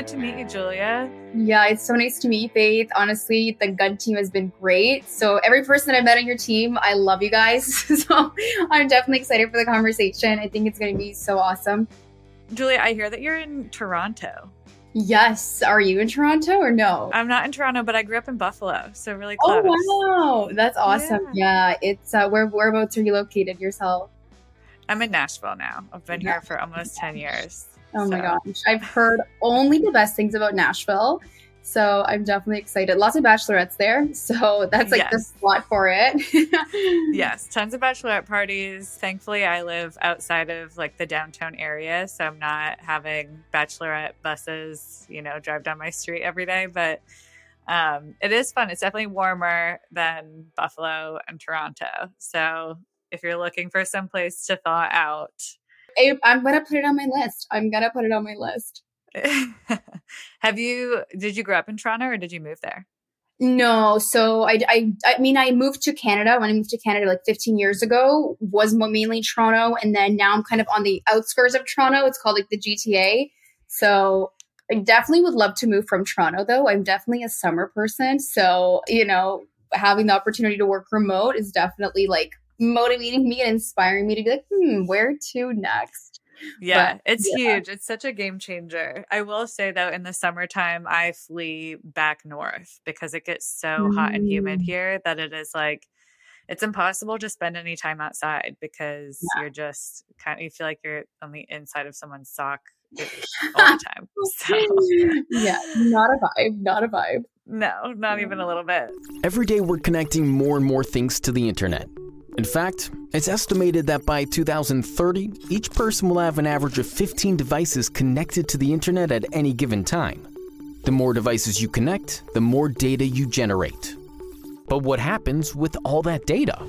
good to meet you, Julia. Yeah, it's so nice to meet you, Faith. Honestly, the gun team has been great. So every person I've met on your team, I love you guys. so I'm definitely excited for the conversation. I think it's going to be so awesome. Julia, I hear that you're in Toronto. Yes. Are you in Toronto or no? I'm not in Toronto, but I grew up in Buffalo, so really oh, close. Oh wow, that's awesome. Yeah, yeah it's uh, where whereabouts are you located yourself? I'm in Nashville now. I've been yeah. here for almost ten years. Oh so. my gosh, I've heard only the best things about Nashville. So I'm definitely excited. Lots of bachelorettes there. So that's like yes. the spot for it. yes, tons of bachelorette parties. Thankfully, I live outside of like the downtown area. So I'm not having bachelorette buses, you know, drive down my street every day. But um, it is fun. It's definitely warmer than Buffalo and Toronto. So if you're looking for some place to thaw out, I, I'm going to put it on my list. I'm going to put it on my list. Have you? Did you grow up in Toronto or did you move there? No, so I, I, I mean, I moved to Canada when I moved to Canada like 15 years ago. Was mainly Toronto, and then now I'm kind of on the outskirts of Toronto. It's called like the GTA. So I definitely would love to move from Toronto, though. I'm definitely a summer person, so you know, having the opportunity to work remote is definitely like motivating me and inspiring me to be like, hmm, where to next? Yeah, but, it's yeah. huge. It's such a game changer. I will say though, in the summertime, I flee back north because it gets so mm. hot and humid mm. here that it is like it's impossible to spend any time outside because yeah. you're just kind of you feel like you're on the inside of someone's sock all the time. So yeah, not a vibe, not a vibe. No, not even a little bit. Every day we're connecting more and more things to the internet. In fact, it's estimated that by 2030, each person will have an average of 15 devices connected to the internet at any given time. The more devices you connect, the more data you generate. But what happens with all that data?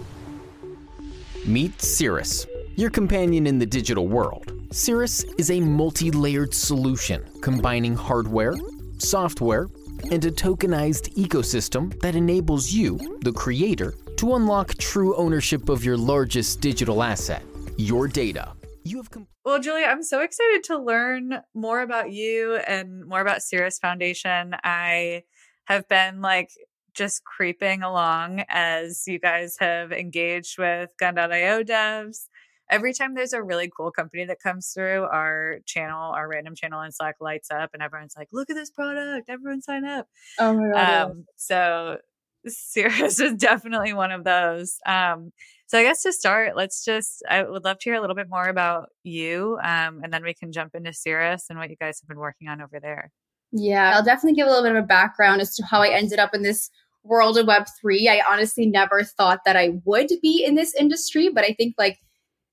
Meet Cirus, your companion in the digital world. Cirus is a multi layered solution combining hardware, software, and a tokenized ecosystem that enables you, the creator, to unlock true ownership of your largest digital asset, your data. You have com- well, Julia, I'm so excited to learn more about you and more about Cirus Foundation. I have been like just creeping along as you guys have engaged with Gun.io devs. Every time there's a really cool company that comes through, our channel, our random channel in Slack lights up, and everyone's like, "Look at this product! Everyone sign up!" Oh my god! Um, so Cirus is definitely one of those. Um, so I guess to start, let's just, I would love to hear a little bit more about you. Um, and then we can jump into Cirus and what you guys have been working on over there. Yeah, I'll definitely give a little bit of a background as to how I ended up in this world of Web3. I honestly never thought that I would be in this industry, but I think like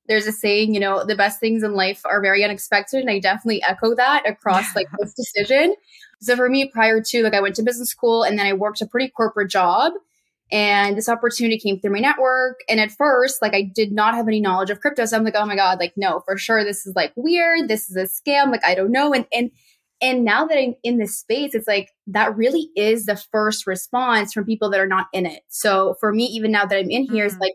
there's a saying, you know, the best things in life are very unexpected. And I definitely echo that across like this decision. So for me, prior to like I went to business school and then I worked a pretty corporate job. And this opportunity came through my network. And at first, like I did not have any knowledge of crypto. So I'm like, oh my God, like, no, for sure. This is like weird. This is a scam. Like, I don't know. And and and now that I'm in this space, it's like that really is the first response from people that are not in it. So for me, even now that I'm in here, mm-hmm. is like,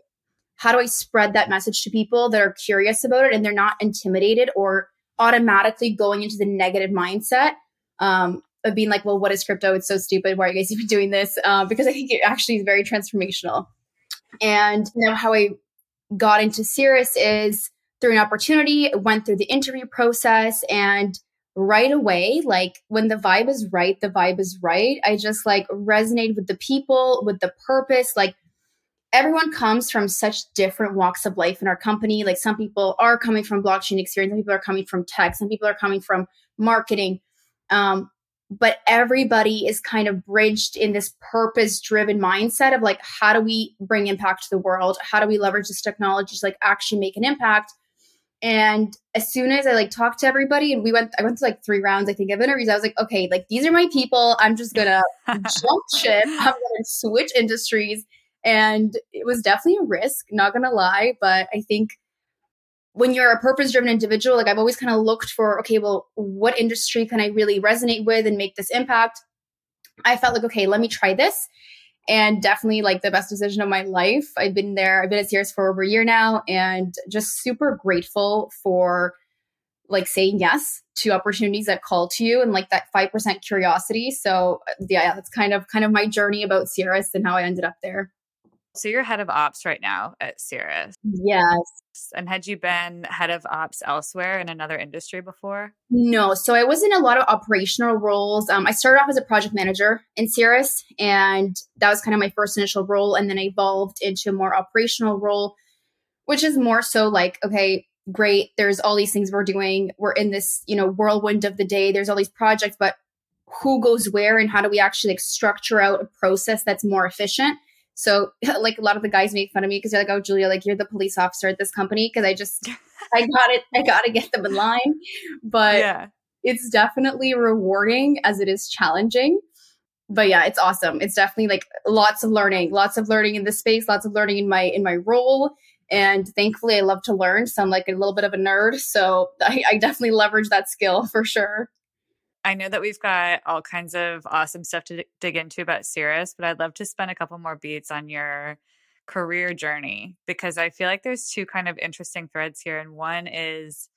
how do I spread that message to people that are curious about it and they're not intimidated or automatically going into the negative mindset? Um, of being like, well, what is crypto? It's so stupid. Why are you guys even doing this? Uh, because I think it actually is very transformational. And you know how I got into Cirus is through an opportunity, went through the interview process, and right away, like when the vibe is right, the vibe is right. I just like resonated with the people, with the purpose. Like everyone comes from such different walks of life in our company. Like some people are coming from blockchain experience, some people are coming from tech, some people are coming from marketing. Um, but everybody is kind of bridged in this purpose driven mindset of like how do we bring impact to the world? How do we leverage this technology to like actually make an impact? And as soon as i like talked to everybody and we went i went to like three rounds i think of interviews i was like okay like these are my people. I'm just gonna jump ship. I'm gonna switch industries and it was definitely a risk not gonna lie but i think when you're a purpose driven individual, like I've always kind of looked for, okay, well, what industry can I really resonate with and make this impact? I felt like, okay, let me try this. And definitely like the best decision of my life. I've been there, I've been at Cirus for over a year now and just super grateful for like saying yes to opportunities that call to you and like that 5% curiosity. So yeah, that's kind of kind of my journey about Cirus and how I ended up there. So you're head of ops right now at Cirus. Yes. And had you been head of ops elsewhere in another industry before? No. So I was in a lot of operational roles. Um, I started off as a project manager in Cirus, and that was kind of my first initial role. And then I evolved into a more operational role, which is more so like, okay, great. There's all these things we're doing. We're in this, you know, whirlwind of the day. There's all these projects, but who goes where and how do we actually like structure out a process that's more efficient? So like a lot of the guys make fun of me because they're like, "Oh, Julia, like you're the police officer at this company," because I just I got it. I got to get them in line. But yeah. it's definitely rewarding as it is challenging. But yeah, it's awesome. It's definitely like lots of learning, lots of learning in this space, lots of learning in my in my role. And thankfully, I love to learn. So I'm like a little bit of a nerd. So I, I definitely leverage that skill for sure. I know that we've got all kinds of awesome stuff to d- dig into about Cirus, but I'd love to spend a couple more beats on your career journey because I feel like there's two kind of interesting threads here. And one is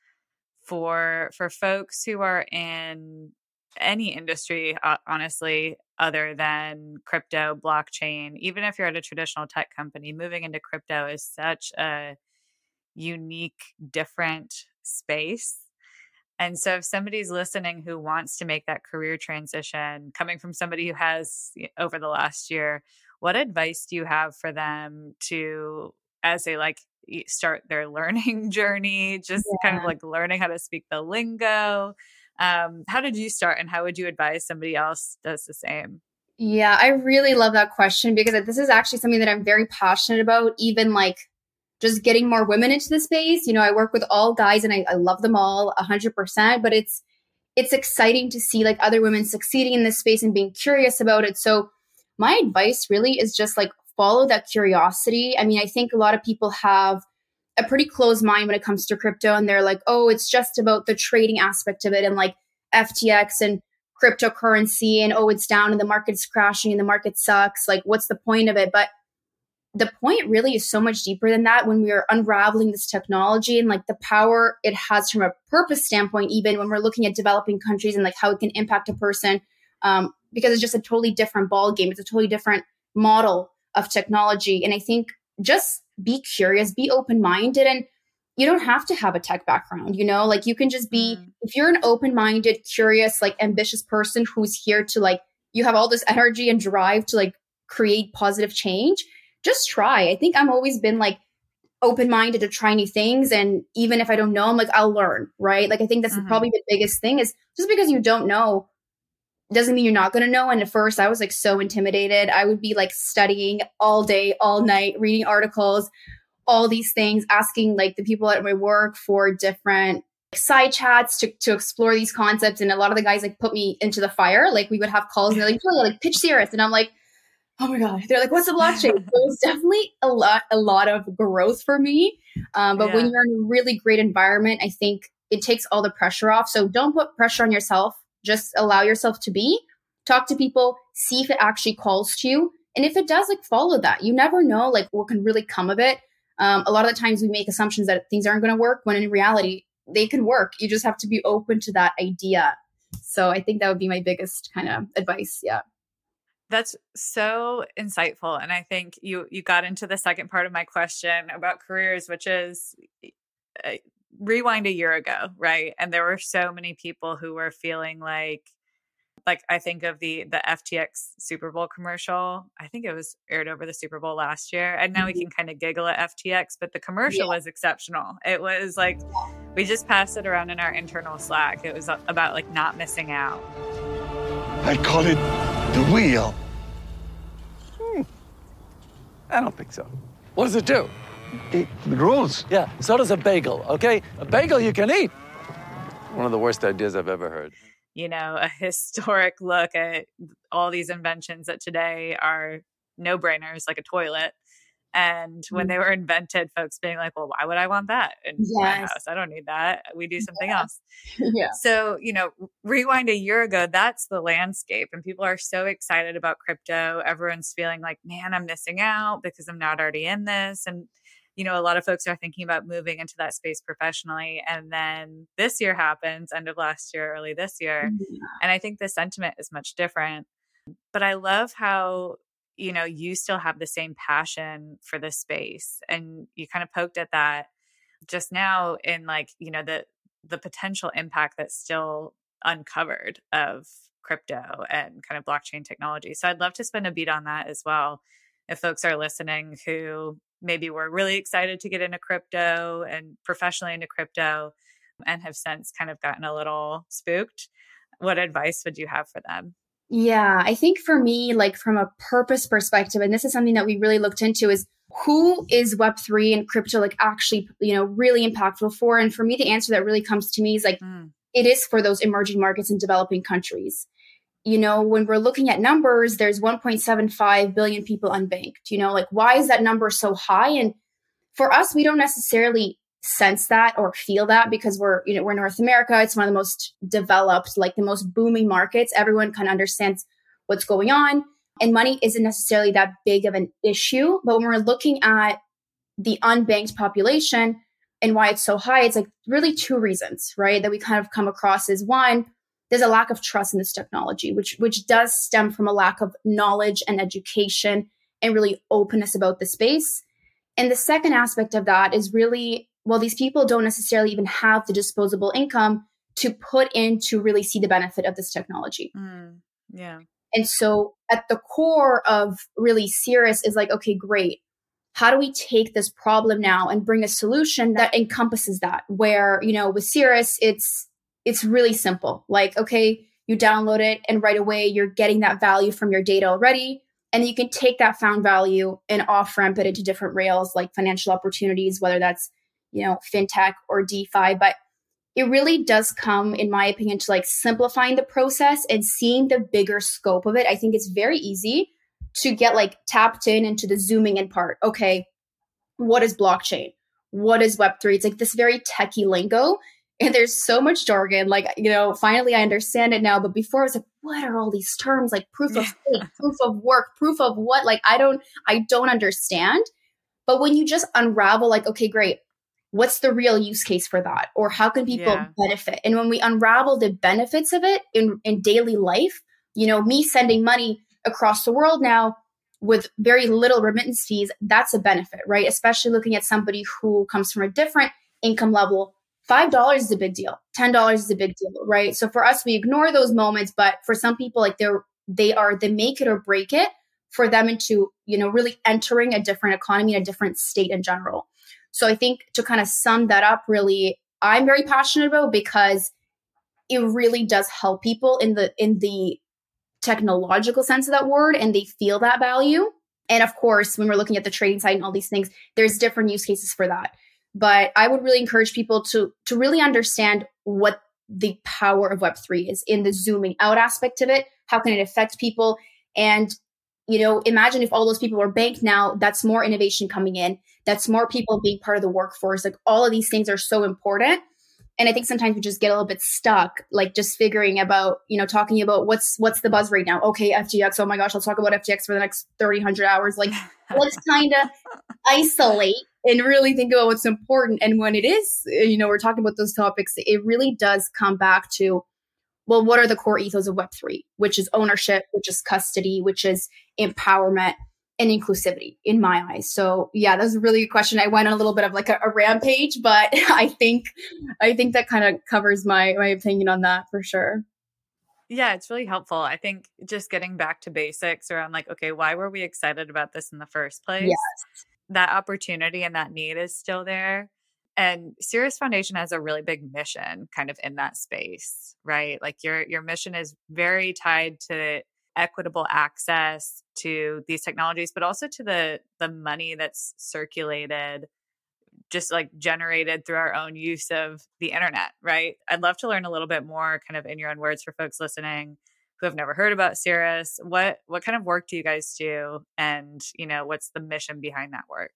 for for folks who are in any industry uh, honestly other than crypto blockchain even if you're at a traditional tech company moving into crypto is such a unique different space and so, if somebody's listening who wants to make that career transition, coming from somebody who has over the last year, what advice do you have for them to, as they like start their learning journey, just yeah. kind of like learning how to speak the lingo? Um, how did you start, and how would you advise somebody else does the same? Yeah, I really love that question because this is actually something that I'm very passionate about, even like just getting more women into the space. You know, I work with all guys and I, I love them all 100%, but it's it's exciting to see like other women succeeding in this space and being curious about it. So my advice really is just like follow that curiosity. I mean, I think a lot of people have a pretty closed mind when it comes to crypto and they're like, "Oh, it's just about the trading aspect of it and like FTX and cryptocurrency and oh, it's down and the market's crashing and the market sucks. Like what's the point of it?" But the point really is so much deeper than that when we are unraveling this technology and like the power it has from a purpose standpoint even when we're looking at developing countries and like how it can impact a person um, because it's just a totally different ball game it's a totally different model of technology. And i think just be curious be open-minded and you don't have to have a tech background you know? Like you can just be mm. if you're an open-minded curious like ambitious person who's here to like you have all this energy and drive to like create positive change just try. I think I'm always been like open minded to try new things. And even if I don't know, I'm like, I'll learn, right? Like, I think that's mm-hmm. probably the biggest thing is just because you don't know doesn't mean you're not going to know. And at first, I was like so intimidated. I would be like studying all day, all night, reading articles, all these things, asking like the people at my work for different side chats to, to explore these concepts. And a lot of the guys like put me into the fire. Like we would have calls and they're like, like pitch Cirus. And I'm like, oh my god. They're like what's the blockchain? So it's definitely a lot a lot of growth for me. Um, but yeah. when you're in a really great environment i think it takes all the pressure off. So don't put pressure on yourself. Just allow yourself to be. Talk to people. See if it actually calls to you. And if it does like follow that. You never know like what can really come of it. Um, a lot of the times we make assumptions that things aren't going to work when in reality they can work. You just have to be open to that idea. So i think that would be my biggest kind of advice. Yeah that's so insightful and I think you you got into the second part of my question about careers which is uh, rewind a year ago, right? And there were so many people who were feeling like like I think of the the FTX Super Bowl commercial. I think it was aired over the Super Bowl last year. And now mm-hmm. we can kind of giggle at FTX, but the commercial yeah. was exceptional. It was like we just passed it around in our internal Slack. It was about like not missing out. I call it the wheel. Hmm. I don't think so. What does it do? It rolls. Yeah, so does a bagel, okay? A bagel you can eat. One of the worst ideas I've ever heard. You know, a historic look at all these inventions that today are no brainers, like a toilet. And when they were mm-hmm. invented, folks being like, well, why would I want that in yes. my house? I don't need that. We do something yeah. else. yeah. So, you know, rewind a year ago, that's the landscape. And people are so excited about crypto. Everyone's feeling like, man, I'm missing out because I'm not already in this. And you know, a lot of folks are thinking about moving into that space professionally. And then this year happens, end of last year, early this year. Yeah. And I think the sentiment is much different. But I love how, you know, you still have the same passion for this space. And you kind of poked at that just now in like, you know, the the potential impact that's still uncovered of crypto and kind of blockchain technology. So I'd love to spend a beat on that as well. If folks are listening who maybe were really excited to get into crypto and professionally into crypto and have since kind of gotten a little spooked, what advice would you have for them? Yeah, I think for me, like from a purpose perspective, and this is something that we really looked into is who is Web3 and crypto like actually, you know, really impactful for? And for me, the answer that really comes to me is like, mm. it is for those emerging markets and developing countries you know, when we're looking at numbers, there's 1.75 billion people unbanked. You know, like why is that number so high? And for us, we don't necessarily sense that or feel that because we're, you know, we're North America. It's one of the most developed, like the most booming markets. Everyone kind of understands what's going on. And money isn't necessarily that big of an issue. But when we're looking at the unbanked population and why it's so high, it's like really two reasons, right? That we kind of come across is one, there's a lack of trust in this technology, which which does stem from a lack of knowledge and education and really openness about the space. And the second aspect of that is really, well, these people don't necessarily even have the disposable income to put in to really see the benefit of this technology. Mm, yeah. And so at the core of really Cirus is like, okay, great. How do we take this problem now and bring a solution that encompasses that? Where, you know, with Cirus, it's it's really simple. Like, okay, you download it and right away you're getting that value from your data already. And you can take that found value and off ramp it into different rails like financial opportunities, whether that's, you know, fintech or DeFi. But it really does come, in my opinion, to like simplifying the process and seeing the bigger scope of it. I think it's very easy to get like tapped in into the zooming in part. Okay, what is blockchain? What is Web3? It's like this very techie lingo and there's so much jargon. Like, you know, finally I understand it now. But before I was like, what are all these terms? Like proof of stake, proof of work, proof of what? Like, I don't, I don't understand. But when you just unravel, like, okay, great. What's the real use case for that? Or how can people yeah. benefit? And when we unravel the benefits of it in, in daily life, you know, me sending money across the world now with very little remittance fees, that's a benefit, right? Especially looking at somebody who comes from a different income level $5 is a big deal. $10 is a big deal, right? So for us, we ignore those moments, but for some people, like they're, they are the make it or break it for them into, you know, really entering a different economy, a different state in general. So I think to kind of sum that up, really, I'm very passionate about because it really does help people in the, in the technological sense of that word and they feel that value. And of course, when we're looking at the trading side and all these things, there's different use cases for that. But i would really encourage people to to really understand what the power of web3 is in the zooming out aspect of it. How can it affect people? And you know imagine if all those people were banked now that's more innovation coming in that's more people being part of the workforce like all of these things are so important. And i think sometimes we just get a little bit stuck like just figuring about you know talking about what's what's the buzz right now. Okay ftx oh my gosh let's talk about ftx for the next 30 100 hours. Like let's kind of isolate and really think about what's important. And when it is, you know, we're talking about those topics, it really does come back to, well, what are the core ethos of Web3, which is ownership, which is custody, which is empowerment and inclusivity in my eyes. So yeah, that's a really good question. I went on a little bit of like a, a rampage, but I think, I think that kind of covers my, my opinion on that for sure. Yeah, it's really helpful. I think just getting back to basics around like, okay, why were we excited about this in the first place? Yes that opportunity and that need is still there. And Cirus Foundation has a really big mission kind of in that space, right? Like your your mission is very tied to equitable access to these technologies, but also to the the money that's circulated just like generated through our own use of the internet, right? I'd love to learn a little bit more kind of in your own words for folks listening who have never heard about Cirus. What what kind of work do you guys do, and you know what's the mission behind that work?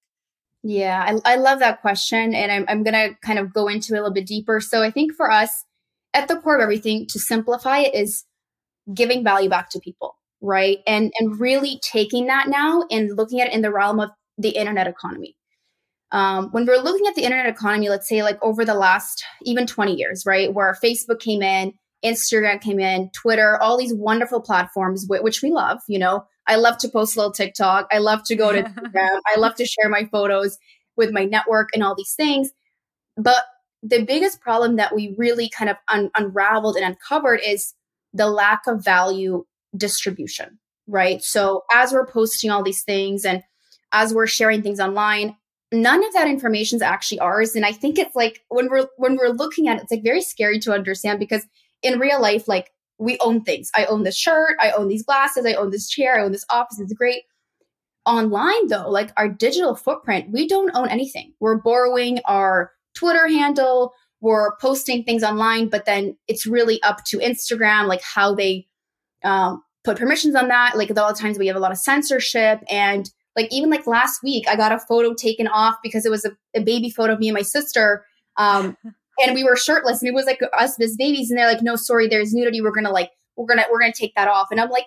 Yeah, I, I love that question, and I'm I'm gonna kind of go into it a little bit deeper. So I think for us, at the core of everything, to simplify it, is giving value back to people, right? And and really taking that now and looking at it in the realm of the internet economy. um, when we're looking at the internet economy, let's say like over the last even 20 years, right, where Facebook came in, Instagram came in, Twitter, all these wonderful platforms, which we love. You know, I love to post a little TikTok. I love to go to Instagram. I love to share my photos with my network and all these things. But the biggest problem that we really kind of un- unraveled and uncovered is the lack of value distribution, right? So as we're posting all these things and as we're sharing things online, none of that information is actually ours. And I think it's like when we're when we're looking at it, it's like very scary to understand because in real life, like we own things. I own this shirt, I own these glasses, I own this chair, I own this office. It's great. Online though, like our digital footprint, we don't own anything. We're borrowing our Twitter handle, we're posting things online, but then it's really up to Instagram, like how they um, put permissions on that. Like a lot of times we have a lot of censorship and like even like last week, I got a photo taken off because it was a, a baby photo of me and my sister. Um, and we were shirtless and it was like us as babies. And they're like, no, sorry, there's nudity. We're gonna like, we're gonna, we're gonna take that off. And I'm like,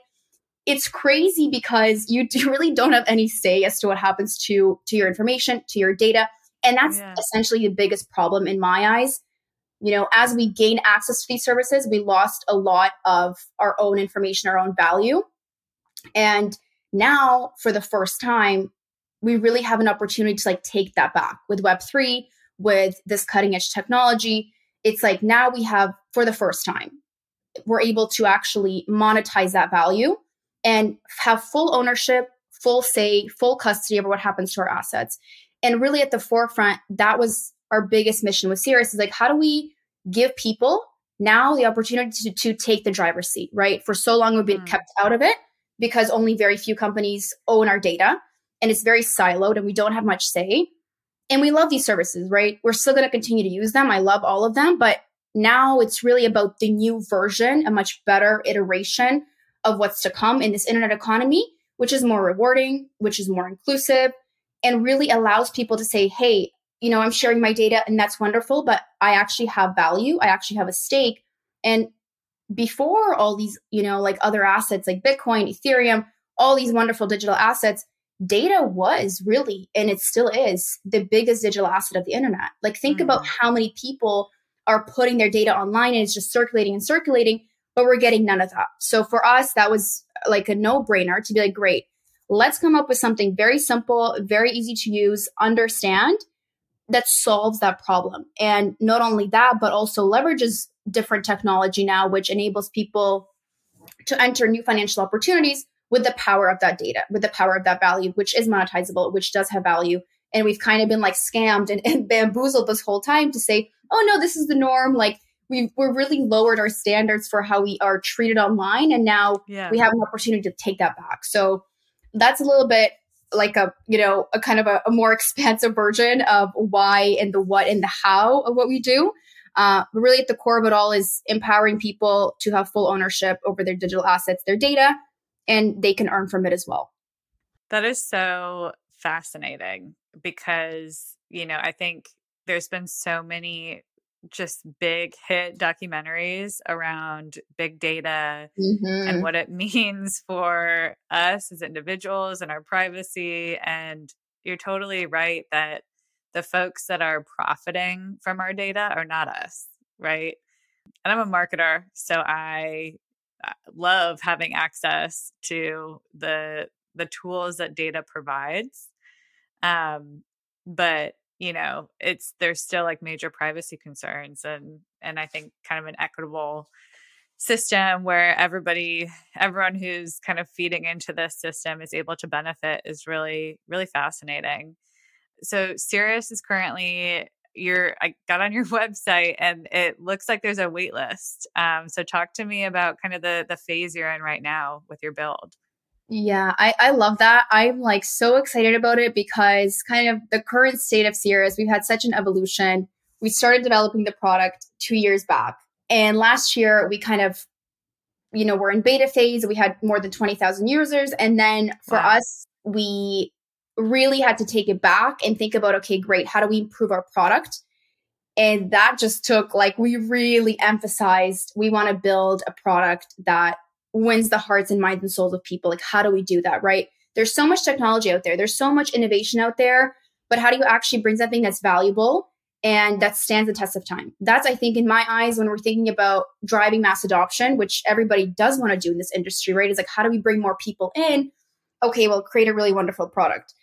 it's crazy because you do really don't have any say as to what happens to to your information, to your data. And that's yeah. essentially the biggest problem in my eyes. You know, as we gain access to these services, we lost a lot of our own information, our own value. And now, for the first time, we really have an opportunity to like take that back with Web3, with this cutting edge technology. It's like now we have, for the first time, we're able to actually monetize that value and have full ownership, full say, full custody over what happens to our assets. And really at the forefront, that was our biggest mission with Cirus is like, how do we give people now the opportunity to, to take the driver's seat, right? For so long, we've been mm. kept out of it because only very few companies own our data and it's very siloed and we don't have much say. And we love these services, right? We're still going to continue to use them. I love all of them, but now it's really about the new version, a much better iteration of what's to come in this internet economy, which is more rewarding, which is more inclusive, and really allows people to say, hey, you know, I'm sharing my data and that's wonderful, but I actually have value. I actually have a stake. And before all these, you know, like other assets like Bitcoin, Ethereum, all these wonderful digital assets, data was really, and it still is, the biggest digital asset of the internet. Like, think mm. about how many people are putting their data online and it's just circulating and circulating, but we're getting none of that. So for us, that was like a no brainer to be like, great, let's come up with something very simple, very easy to use, understand that solves that problem. And not only that, but also leverages different technology now, which enables people to enter new financial opportunities with the power of that data, with the power of that value, which is monetizable, which does have value. And we've kind of been like scammed and, and bamboozled this whole time to say, oh no, this is the norm. Like we've we're really lowered our standards for how we are treated online. And now yeah. we have an opportunity to take that back. So that's a little bit like a you know a kind of a, a more expansive version of why and the what and the how of what we do uh, but really, at the core of it all is empowering people to have full ownership over their digital assets, their data, and they can earn from it as well. That is so fascinating because, you know, I think there's been so many just big hit documentaries around big data mm-hmm. and what it means for us as individuals and our privacy. And you're totally right that the folks that are profiting from our data are not us, right? And I'm a marketer, so I love having access to the the tools that data provides. Um, but you know, it's there's still like major privacy concerns and and I think kind of an equitable system where everybody everyone who's kind of feeding into this system is able to benefit is really really fascinating so Cirus is currently your I got on your website and it looks like there's a wait list. Um, so talk to me about kind of the the phase you're in right now with your build. Yeah, I, I love that. I'm like so excited about it because kind of the current state of Cirus, we've had such an evolution. We started developing the product two years back. And last year we kind of, you know, we're in beta phase. We had more than 20,000 users. And then for wow. us, we really had to take it back and think about okay, great, how do we improve our product? And that just took like, we really emphasized we want to build a product that wins the hearts and minds and souls of people. Like, how do we do that, right? There's so much technology out there, there's so much innovation out there. but how do you actually bring something that's valuable and that stands the test of time? That's, I think, in my eyes, when we're thinking about driving mass adoption, which everybody does want to do in this industry, right? Is like, how do we bring more people in? Okay, well, create a really wonderful product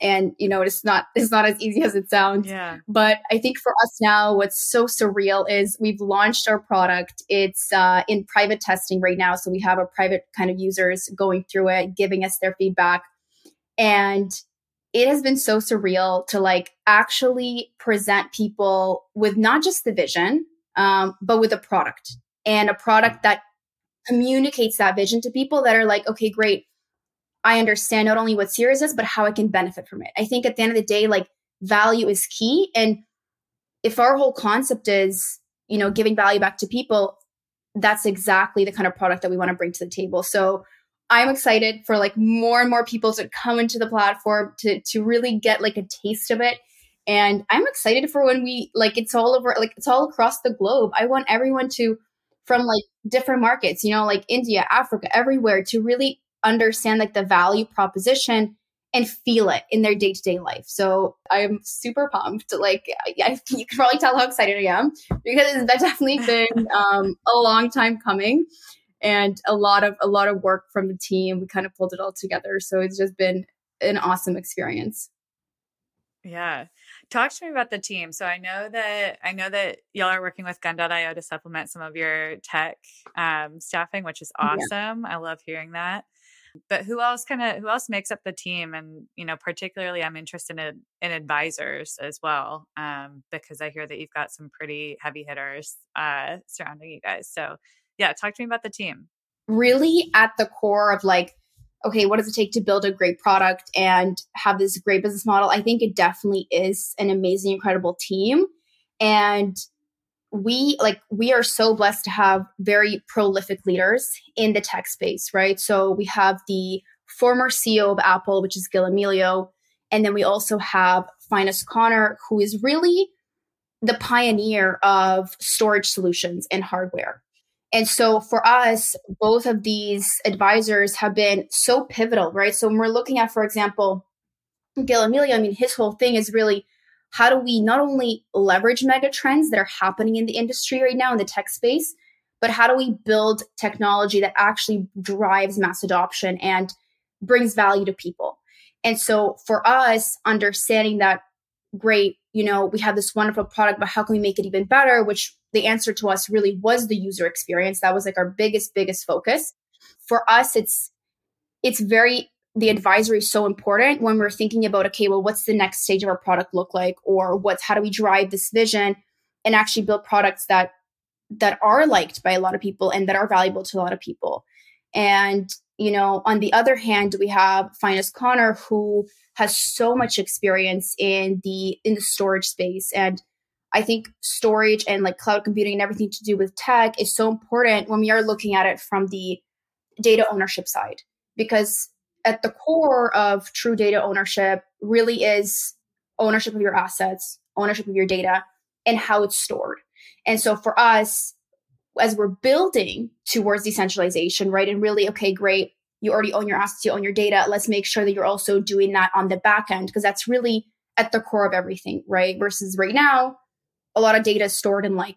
and you know it's not it's not as easy as it sounds. Yeah. But i think for us now what's so surreal is we've launched our product. It's uh, in private testing right now. So we have a private kind of users going through it giving us their feedback. And it has been so surreal to like actually present people with not just the vision um, but with a product. And a product that communicates that vision to people that are like okay great I understand not only what Cirus is, but how I can benefit from it. I think at the end of the day, like value is key. And if our whole concept is, you know, giving value back to people, that's exactly the kind of product that we want to bring to the table. So I'm excited for like more and more people to come into the platform to to really get like a taste of it. And I'm excited for when we like it's all over like it's all across the globe. I want everyone to from like different markets, you know, like India, Africa, everywhere to really understand like the value proposition and feel it in their day to day life. So I'm super pumped. Like, I, you can probably tell how excited I am because it's definitely been um, a long time coming and a lot of a lot of work from the team. We kind of pulled it all together. So it's just been an awesome experience. Yeah. Talk to me about the team. So I know that I know that y'all are working with gun.io to supplement some of your tech um, staffing, which is awesome. Yeah. I love hearing that but who else kind of who else makes up the team? And you know particularly i'm interested in, in advisors as well um, because i hear that you've got some pretty heavy hitters uh, surrounding you guys. So yeah talk to me about the team. Really at the core of like okay what does it take to build a great product and have this great business model? I think it definitely is an amazing incredible team. And we like we are so blessed to have very prolific leaders in the tech space, right? So we have the former CEO of Apple, which is Gil Amelio, and then we also have Finis Conner, who is really the pioneer of storage solutions and hardware. And so for us, both of these advisors have been so pivotal, right? So when we're looking at, for example, Gil Amelio, I mean, his whole thing is really how do we not only leverage mega trends that are happening in the industry right now in the tech space, but how do we build technology that actually drives mass adoption and brings value to people? And so for us, understanding that, great, you know, we have this wonderful product, but how can we make it even better? Which the answer to us really was the user experience. That was like our biggest, biggest focus. For us, it's it's very the advisory is so important when we're thinking about okay well what's the next stage of our product look like? Or what's how do we drive this vision and actually build products that that are liked by a lot of people and that are valuable to a lot of people? And you know on the other hand we have Finis Conner who has so much experience in the in the storage space. And I think storage and like cloud computing and everything to do with tech is so important when we are looking at it from the data ownership side. Because at the core of true data ownership really is ownership of your assets, ownership of your data, and how it's stored. And so for us, as we're building towards decentralization, right? And really, okay, great, you already own your assets, you own your data. Let's make sure that you're also doing that on the back end because that's really at the core of everything, right? Versus right now, a lot of data is stored in like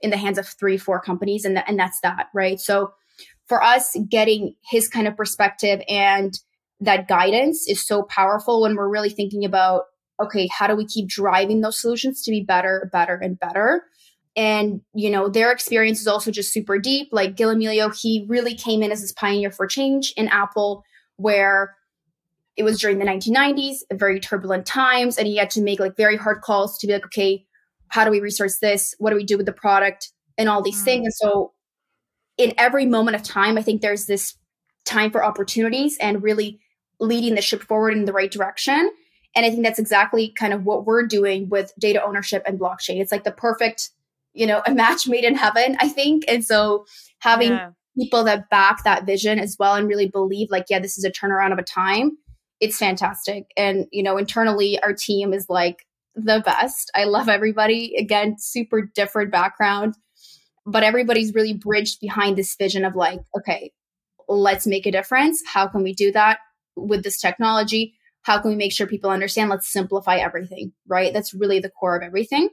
in the hands of three, four companies, and, th- and that's that, right? So for us, getting his kind of perspective and that guidance is so powerful when we're really thinking about okay how do we keep driving those solutions to be better better and better? And you know their experience is also just super deep. Like gil amelio he really came in as this pioneer for change in apple where it was during the 1990s very turbulent times and he had to make like very hard calls to be like okay how do we resource this? What do we do with the product? And all these mm. things. And so in every moment of time i think there's this time for opportunities and really leading the ship forward in the right direction. And I think that's exactly kind of what we're doing with data ownership and blockchain. It's like the perfect, you know, a match made in heaven, I think. And so having yeah. people that back that vision as well and really believe like, yeah, this is a turnaround of a time, it's fantastic. And, you know, internally our team is like the best. I love everybody. Again, super different background, but everybody's really bridged behind this vision of like, okay, let's make a difference. How can we do that? With this technology how can we make sure people understand? Let's simplify everything, right? That's really the core of everything.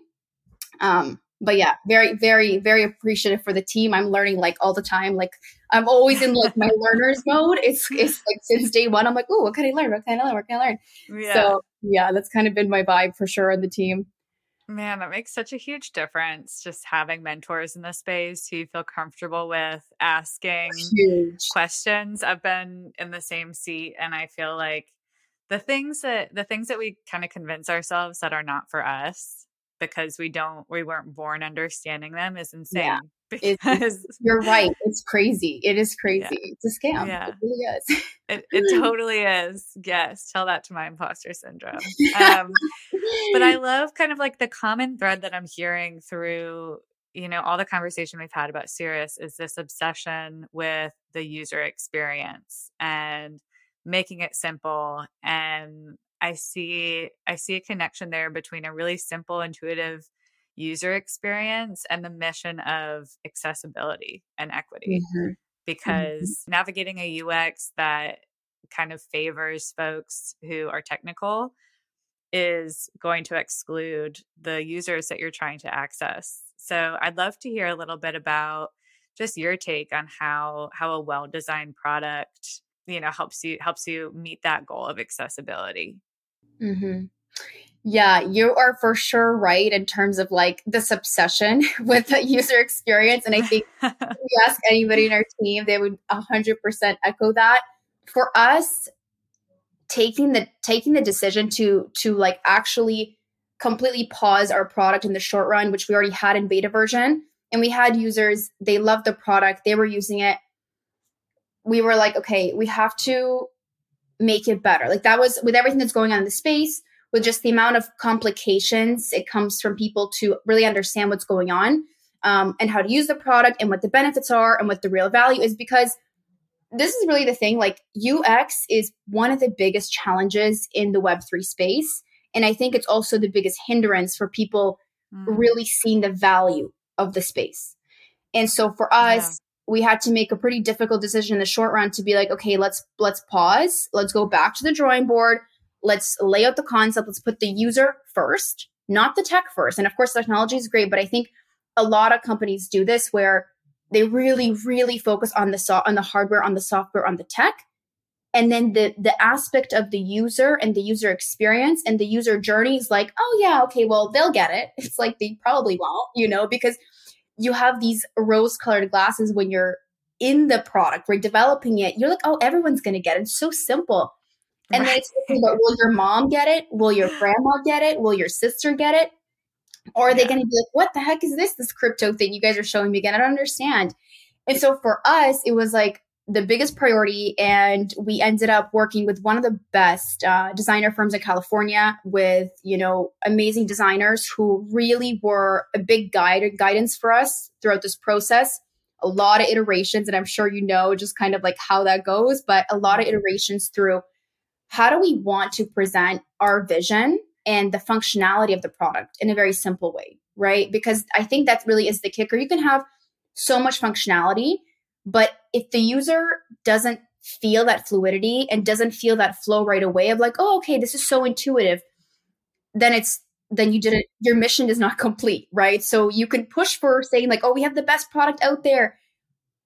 Um, but yeah, very, very, very appreciative for the team. I'm learning like all the time. Like I'm always in like my learner's mode. It's it's like since day one, I'm like, oh, what can I learn? What can I learn? What can I learn? Yeah. So yeah, that's kind of been my vibe for sure on the team. Man, that makes such a huge difference. Just having mentors in the space who you feel comfortable with asking huge. questions. I've been in the same seat and I feel like the things that the things that we kind of convince ourselves that are not for us because we don't we weren't born understanding them is insane. Yeah. Because you're right. It's crazy. It is crazy. Yeah. It's a scam. Yeah. It really is. it, it totally is. Yes. Tell that to my imposter syndrome. Um, but I love kind of like the common thread that I'm hearing through, you know, all the conversation we've had about Cirus is this obsession with the user experience and making it simple and I see I see a connection there between a really simple, intuitive user experience and the mission of accessibility and equity. Mm-hmm. Because mm-hmm. navigating a UX that kind of favors folks who are technical is going to exclude the users that you're trying to access. So I'd love to hear a little bit about just your take on how how a well-designed product you know helps you helps you meet that goal of accessibility Mm-hmm. Yeah, you are for sure right in terms of like this obsession with the user experience. And I think if you ask anybody in our team, they would 100% echo that. For us, taking the taking the decision to to like actually completely pause our product in the short run which we already had in beta version and we had users they loved the product they were using it we were like okay we have to make it better. Like that was with everything that's going on in the space, with just the amount of complications it comes from people to really understand what's going on um, and how to use the product and what the benefits are and what the real value is because this is really the thing like ux is one of the biggest challenges in the web3 space and i think it's also the biggest hindrance for people mm. really seeing the value of the space. And so for us we had to make a pretty difficult decision in the short run to be like okay let's let's pause. Let's go back to the drawing board let's lay out the concept let's put the user first not the tech first and of course technology is great but i think a lot of companies do this where they really really focus on the so- on the hardware on the software on the tech and then the the aspect of the user and the user experience and the user journey is like oh yeah okay well they'll get it it's like they probably won't you know because you have these rose colored glasses when you're in the product, right? Developing it, you're like, oh, everyone's to get it. It's so simple. And right. then it's about will your mom get it? Will your grandma get it? Will your sister get it? Or are yeah. they going to be like, what the heck is this, this crypto thing you guys are showing me again? I don't understand. And so for us, it was like, the biggest priority and we ended up working with one of the best uh, designer firms in california with you know amazing designers who really were a big guide guidance for us throughout this process a lot of iterations and i'm sure you know just kind of like how that goes but a lot of iterations through how do we want to present our vision and the functionality of the product in a very simple way right because i think that really is the kicker you can have so much functionality but if the user doesn't feel that fluidity and doesn't feel that flow right away of like, oh, okay, this is so intuitive, then it's then you didn't your mission is not complete, right? So you can push for saying like, oh, we have the best product out there.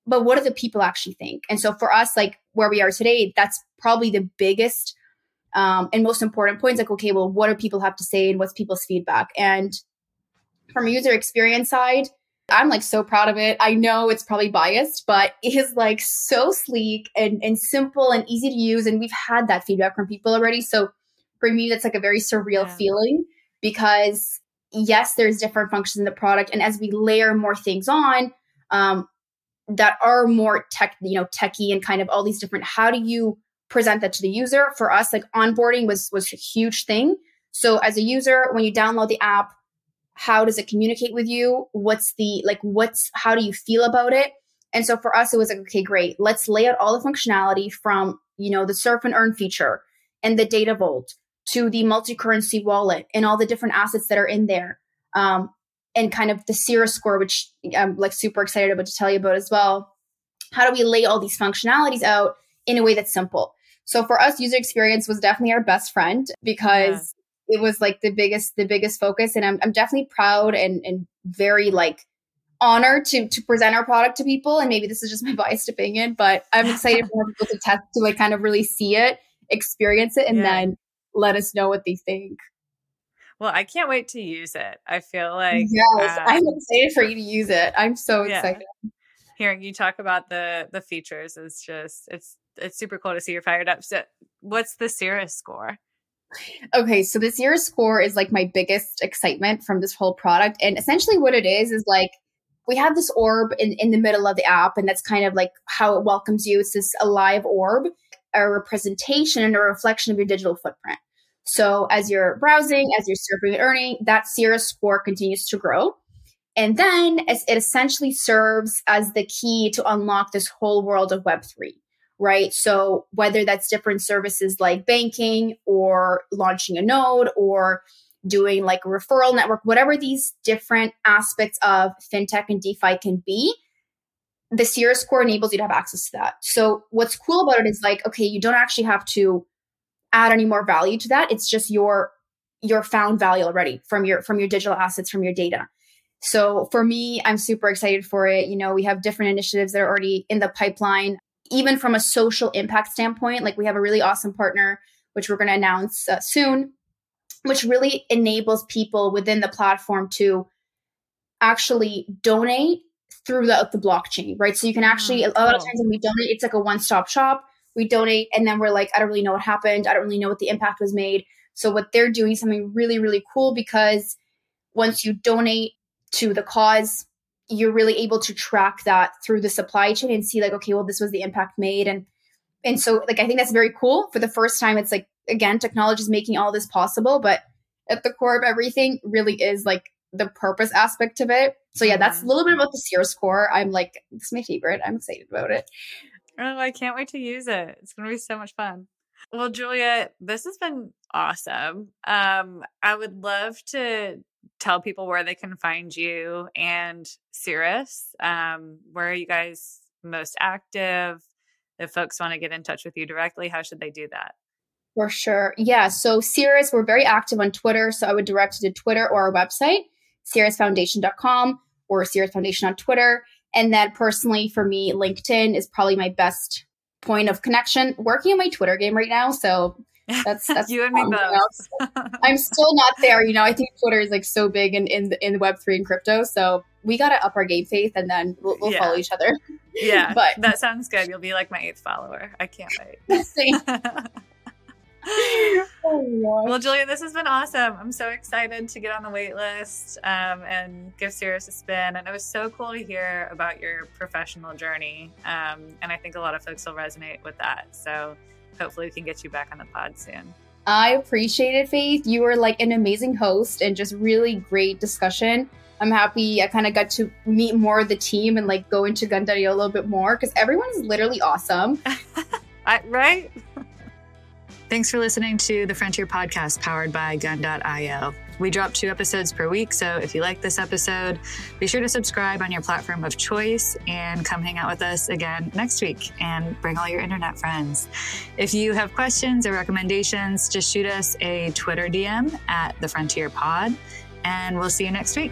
But what do the people actually think? And so for us, like where we are today, that's probably the biggest um, and most important points. Like, okay, well, what do people have to say and what's people's feedback? And from a user experience side, I'm like so proud of it. I know it's probably biased, but it is like so sleek and, and simple and easy to use. And we've had that feedback from people already. So for me, that's like a very surreal yeah. feeling because yes, there's different functions in the product. And as we layer more things on, um, that are more tech, you know, techy and kind of all these different, how do you present that to the user? For us, like onboarding was was a huge thing. So as a user, when you download the app, how does it communicate with you what's the like what's how do you feel about it and so for us it was like okay great let's lay out all the functionality from you know the surf and earn feature and the data vault to the multi-currency wallet and all the different assets that are in there um, and kind of the Cirus score which i'm like super excited about to tell you about as well how do we lay all these functionalities out in a way that's simple So for us, user experience was definitely our best friend because yeah. it was like the biggest, the biggest focus. And I'm, I'm definitely proud and, and very like honored to, to present our product to people. And maybe this is just my biased opinion, but I'm excited for people to test, to like kind of really see it, experience it, and yeah. then let us know what they think. Well, I can't wait to use it. I feel like yes, um, I'm excited for you to use it. I'm so excited. Yeah. Hearing you talk about the the features is just it's it's super cool to see you're fired up. So, what's the Cirus score? Okay, so the Cirus score is like my biggest excitement from this whole product, and essentially what it is is like we have this orb in in the middle of the app, and that's kind of like how it welcomes you. It's this alive orb, a representation and a reflection of your digital footprint. So as you're browsing, as you're surfing and earning, that Cirus score continues to grow. And then it essentially serves as the key to unlock this whole world of Web3 right? So whether that's different services like banking or launching a node or doing like a referral network, whatever these different aspects of fintech and DeFi can be, the Cirus score enables you to have access to that. So what's cool about it is like, okay, you don't actually have to add any more value to that. It's just your your found value already from your from your digital assets, from your data. So for me, I'm super excited for it. You know, we have different initiatives that are already in the pipeline even from a social impact standpoint, like we have a really awesome partner, which we're going to announce uh, soon, which really enables people within the platform to actually donate through the, the blockchain, right? So you can actually, a lot of times when we donate, it's like a one stop shop. We donate and then we're like, I don't really know what happened. I don't really know what the impact was made. So what they're doing is something really, really cool because once you donate to the cause, you're really able to track that through the supply chain and see like okay well this was the impact made and and so like i think that's very cool for the first time it's like again technology is making all this possible but at the core of everything really is like the purpose aspect of it so yeah that's a mm-hmm. little bit about the Cirus score. i'm like is my favorite i'm excited about it oh i can't wait to use it it's going to be so much fun well julia this has been awesome um i would love to tell people where they can find you and Cirus. Um, where are you guys most active? If folks want to get in touch with you directly, how should they do that? For sure. Yeah. So Cirus, we're very active on Twitter. So I would direct you to Twitter or our website, cirusfoundation.com or Cirus Foundation on Twitter. And then personally, for me, LinkedIn is probably my best point of connection. Working on my Twitter game right now. So that's that's you and me both. I'm still not there. You know, I think Twitter is like so big in in, in Web three and crypto, so we got to up our game faith, and then we'll, we'll yeah. follow each other. Yeah, but that sounds good. You'll be like my eighth follower. I can't wait. oh, well, Julia, this has been awesome. I'm so excited to get on the wait list um, and give Cirus a spin. And it was so cool to hear about your professional journey. Um, and I think a lot of folks will resonate with that. So hopefully we can get you back on the pod soon. I appreciate it, Faith. You were like an amazing host and just really great discussion. I'm happy I kind of got to meet more of the team and like go into Gun.io a little bit more because everyone's literally awesome. I, right? Thanks for listening to the Frontier Podcast powered by Gun.io. We drop two episodes per week, so if you like this episode, be sure to subscribe on your platform of choice and come hang out with us again next week and bring all your internet friends. If you have questions or recommendations, just shoot us a Twitter DM at the Frontier Pod, and we'll see you next week.